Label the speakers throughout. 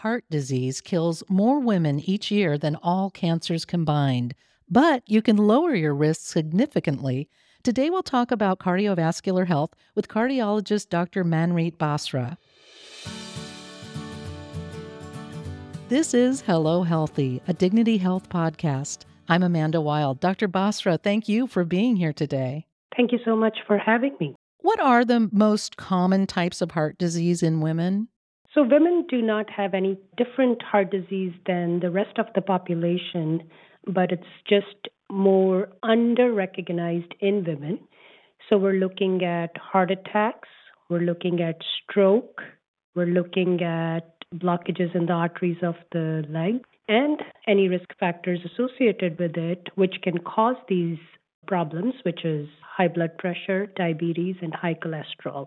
Speaker 1: Heart disease kills more women each year than all cancers combined, but you can lower your risk significantly. Today, we'll talk about cardiovascular health with cardiologist Dr. Manreet Basra. This is Hello Healthy, a Dignity Health podcast. I'm Amanda Wild. Dr. Basra, thank you for being here today.
Speaker 2: Thank you so much for having me.
Speaker 1: What are the most common types of heart disease in women?
Speaker 2: So, women do not have any different heart disease than the rest of the population, but it's just more under recognized in women. So, we're looking at heart attacks, we're looking at stroke, we're looking at blockages in the arteries of the leg, and any risk factors associated with it, which can cause these problems, which is high blood pressure, diabetes, and high cholesterol.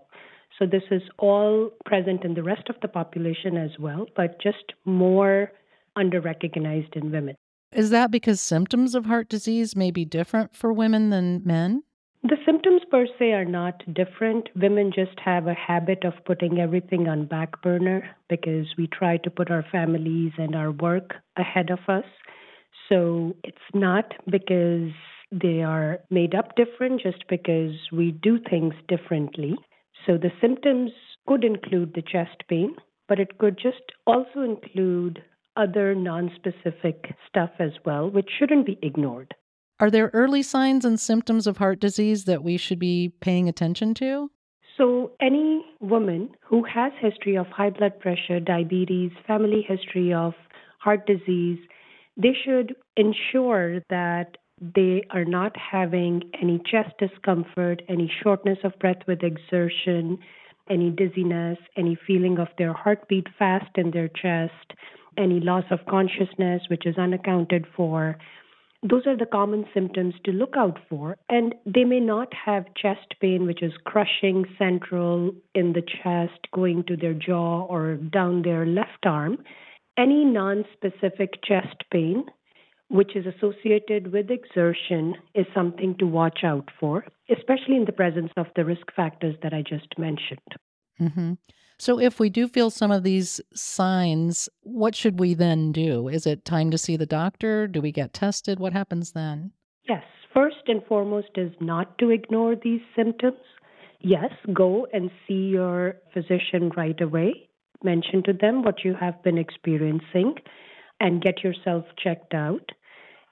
Speaker 2: So, this is all present in the rest of the population as well, but just more underrecognized in women.
Speaker 1: Is that because symptoms of heart disease may be different for women than men?
Speaker 2: The symptoms per se are not different. Women just have a habit of putting everything on back burner because we try to put our families and our work ahead of us. So it's not because they are made up different, just because we do things differently. So the symptoms could include the chest pain, but it could just also include other non-specific stuff as well, which shouldn't be ignored.
Speaker 1: Are there early signs and symptoms of heart disease that we should be paying attention to?
Speaker 2: So, any woman who has history of high blood pressure, diabetes, family history of heart disease, they should ensure that they are not having any chest discomfort, any shortness of breath with exertion, any dizziness, any feeling of their heartbeat fast in their chest, any loss of consciousness, which is unaccounted for, those are the common symptoms to look out for. And they may not have chest pain, which is crushing central in the chest, going to their jaw or down their left arm. Any non specific chest pain, which is associated with exertion, is something to watch out for, especially in the presence of the risk factors that I just mentioned.
Speaker 1: Mm-hmm. So, if we do feel some of these signs, what should we then do? Is it time to see the doctor? Do we get tested? What happens then?
Speaker 2: Yes. First and foremost is not to ignore these symptoms. Yes, go and see your physician right away. Mention to them what you have been experiencing and get yourself checked out.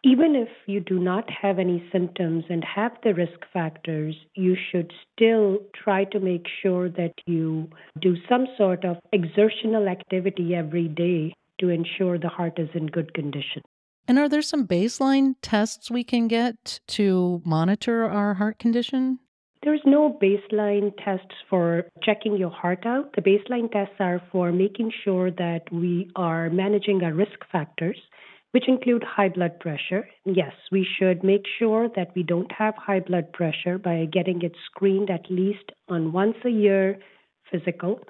Speaker 2: Even if you do not have any symptoms and have the risk factors, you should still try to make sure that you do some sort of exertional activity every day to ensure the heart is in good condition.
Speaker 1: And are there some baseline tests we can get to monitor our heart condition?
Speaker 2: There's no baseline tests for checking your heart out. The baseline tests are for making sure that we are managing our risk factors which include high blood pressure. Yes, we should make sure that we don't have high blood pressure by getting it screened at least on once a year physical.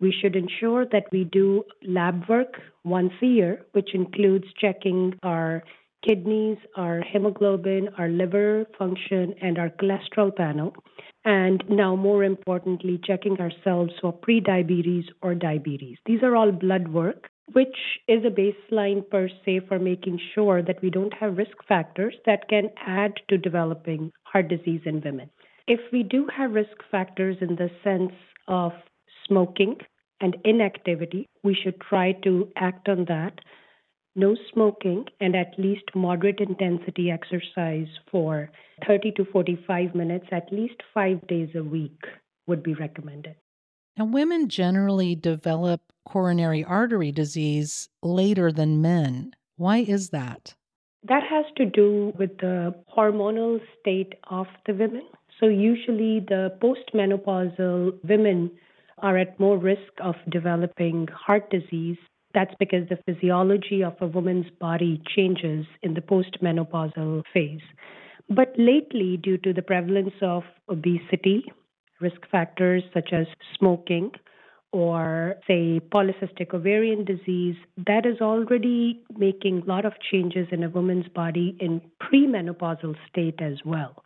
Speaker 2: We should ensure that we do lab work once a year, which includes checking our kidneys, our hemoglobin, our liver function, and our cholesterol panel. And now, more importantly, checking ourselves for prediabetes or diabetes. These are all blood work which is a baseline per se for making sure that we don't have risk factors that can add to developing heart disease in women. If we do have risk factors in the sense of smoking and inactivity, we should try to act on that. No smoking and at least moderate intensity exercise for 30 to 45 minutes, at least five days a week would be recommended.
Speaker 1: And women generally develop coronary artery disease later than men. Why is that?
Speaker 2: That has to do with the hormonal state of the women. So, usually, the postmenopausal women are at more risk of developing heart disease. That's because the physiology of a woman's body changes in the postmenopausal phase. But lately, due to the prevalence of obesity, risk factors such as smoking, or say polycystic ovarian disease that is already making a lot of changes in a woman's body in premenopausal state as well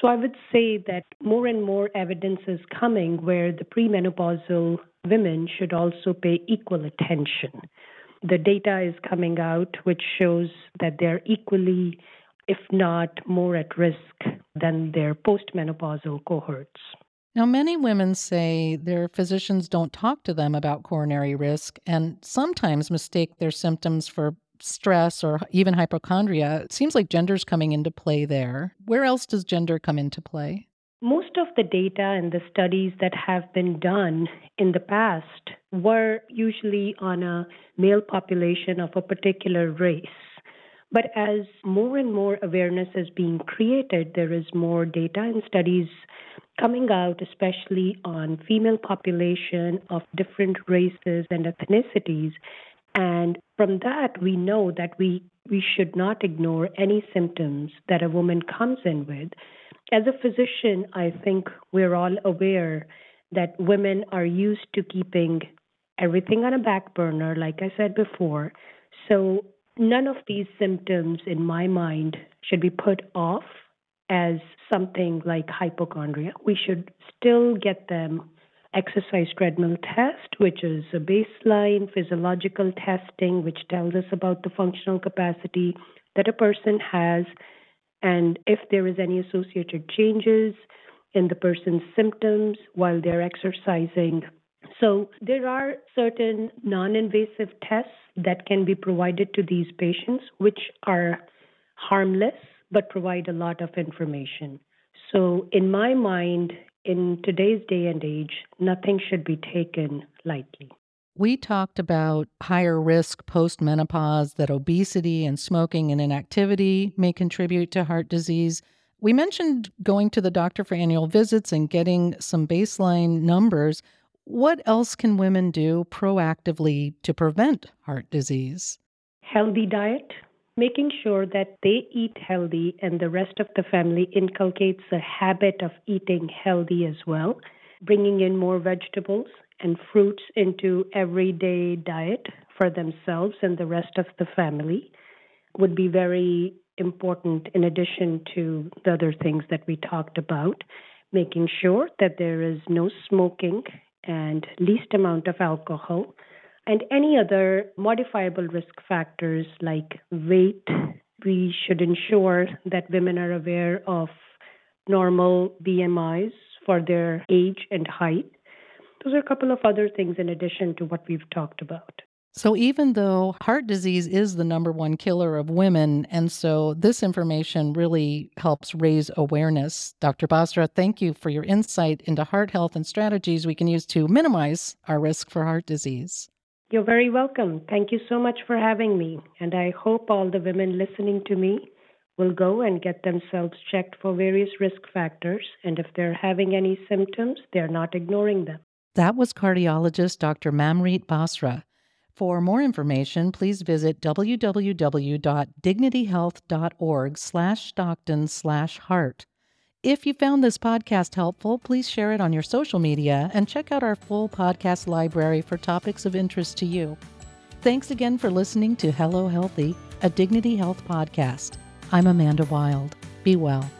Speaker 2: so i would say that more and more evidence is coming where the premenopausal women should also pay equal attention. The data is coming out which shows that they're equally, if not more at risk than their postmenopausal cohorts.
Speaker 1: Now, many women say their physicians don't talk to them about coronary risk and sometimes mistake their symptoms for stress or even hypochondria. It seems like gender's coming into play there. Where else does gender come into play?
Speaker 2: Most of the data and the studies that have been done in the past were usually on a male population of a particular race. But as more and more awareness is being created, there is more data and studies coming out, especially on female population of different races and ethnicities. And from that, we know that we, we should not ignore any symptoms that a woman comes in with. As a physician, I think we're all aware that women are used to keeping everything on a back burner, like I said before. So none of these symptoms, in my mind, should be put off as something like hypochondria. We should still get them exercise treadmill test, which is a baseline physiological testing, which tells us about the functional capacity that a person has and if there is any associated changes in the person's symptoms while they're exercising. So there are certain non-invasive tests that can be provided to these patients which are harmless but provide a lot of information. So in my mind in today's day and age nothing should be taken lightly.
Speaker 1: We talked about higher risk post menopause, that obesity and smoking and inactivity may contribute to heart disease. We mentioned going to the doctor for annual visits and getting some baseline numbers. What else can women do proactively to prevent heart disease?
Speaker 2: Healthy diet, making sure that they eat healthy and the rest of the family inculcates a habit of eating healthy as well, bringing in more vegetables and fruits into everyday diet for themselves and the rest of the family would be very important in addition to the other things that we talked about making sure that there is no smoking and least amount of alcohol and any other modifiable risk factors like weight we should ensure that women are aware of normal BMIs for their age and height those are a couple of other things in addition to what we've talked about.
Speaker 1: So, even though heart disease is the number one killer of women, and so this information really helps raise awareness, Dr. Basra, thank you for your insight into heart health and strategies we can use to minimize our risk for heart disease.
Speaker 2: You're very welcome. Thank you so much for having me. And I hope all the women listening to me will go and get themselves checked for various risk factors. And if they're having any symptoms, they're not ignoring them.
Speaker 1: That was cardiologist Dr. Manreet Basra. For more information, please visit www.dignityhealth.org slash Stockton slash heart. If you found this podcast helpful, please share it on your social media and check out our full podcast library for topics of interest to you. Thanks again for listening to Hello Healthy, a Dignity Health podcast. I'm Amanda Wild. Be well.